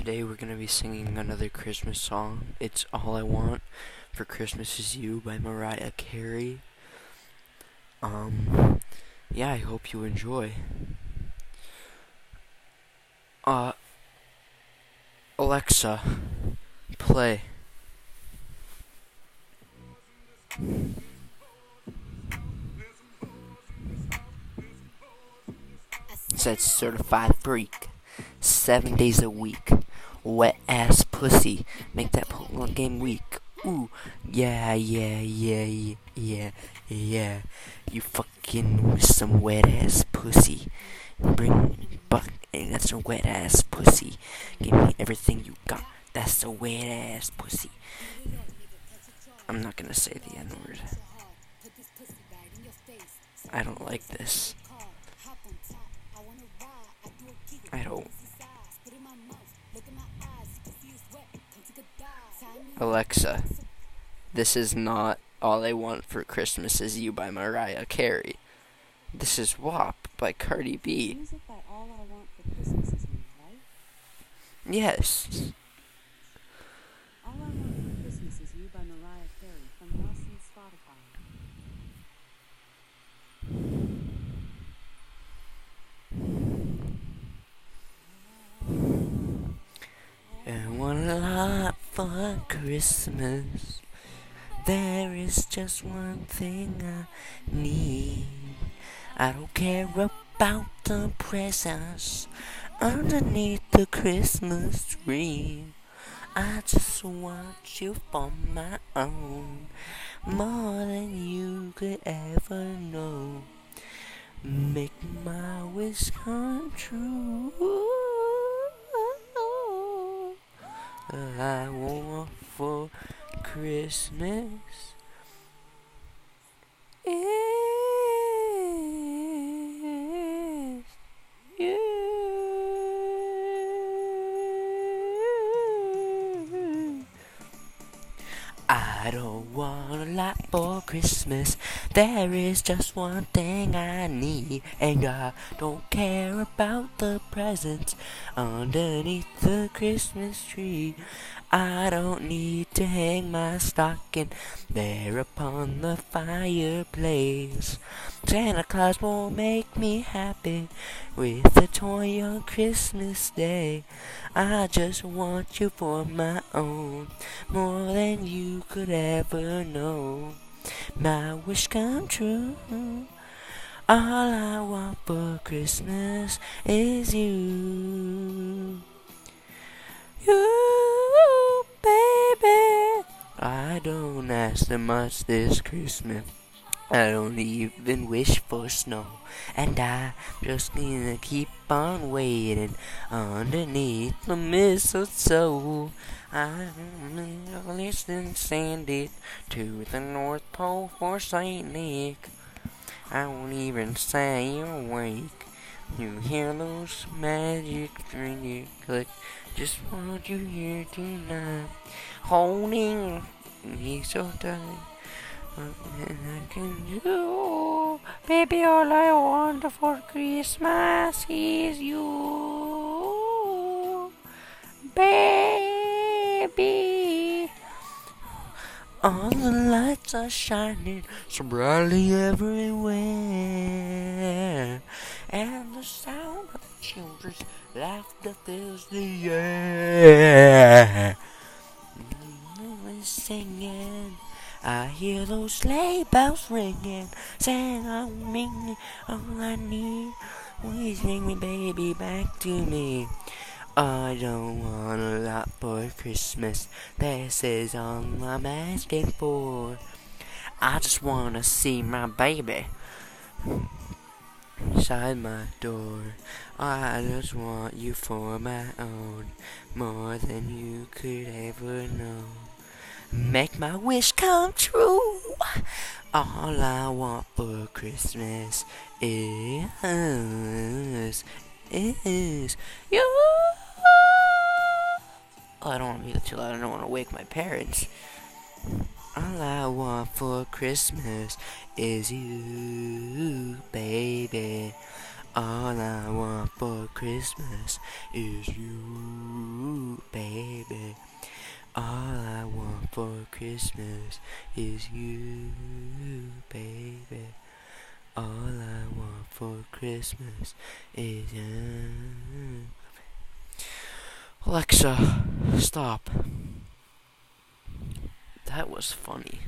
today we're going to be singing another Christmas song. It's All I Want for Christmas Is You by Mariah Carey. Um, yeah, I hope you enjoy. Uh, Alexa, play. Said certified freak seven days a week. Wet ass pussy, make that Pokemon game weak. Ooh, yeah, yeah, yeah, yeah, yeah. You fucking with some wet ass pussy. Bring buck, and that's a wet ass pussy. Give me everything you got. That's a wet ass pussy. I'm not gonna say the N word. I don't like this. Alexa, this is not All I Want for Christmas Is You by Mariah Carey. This is WAP by Cardi B. By All I Want for Christmas Is You, right? Yes. All I Want for Christmas Is You by Mariah Carey from Nelson's Spotify. I want a lot Christmas. There is just one thing I need. I don't care about the presents underneath the Christmas tree. I just want you for my own, more than you could ever know. Make my wish come true. I want for Christmas I don't want a lot for Christmas. There is just one thing I need, and I don't care about the presents underneath the Christmas tree. I don't need to hang my stocking there upon the fireplace. Santa Claus won't make me happy with a toy on Christmas Day. I just want you for my own, more than you could ever know. My wish come true. All I want for Christmas is you. You, that much this Christmas. I don't even wish for snow. And I just gonna keep on waiting underneath the mistletoe. I'm listening send it to the North Pole for Saint Nick. I won't even say awake. You hear those magic ring click. Just what you hear tonight. Holding me so tight. Nothing I can do. Baby, all I want for Christmas is you. Baby. All the lights are shining so brightly everywhere. And the sound of children's laughter fills the air. Singing. I hear those sleigh bells ringing, saying I'm ringing, all I need. Please bring me, baby, back to me. I don't want a lot for Christmas. This is all I'm asking for. I just wanna see my baby inside my door. I just want you for my own, more than you could ever know. Make my wish come true. All I want for Christmas is is you. Oh, I don't want to be too loud. I don't want to wake my parents. All I want for Christmas is you, baby. All I want for Christmas is you. All I want for Christmas is you, baby. All I want for Christmas is you. Alexa, stop. That was funny.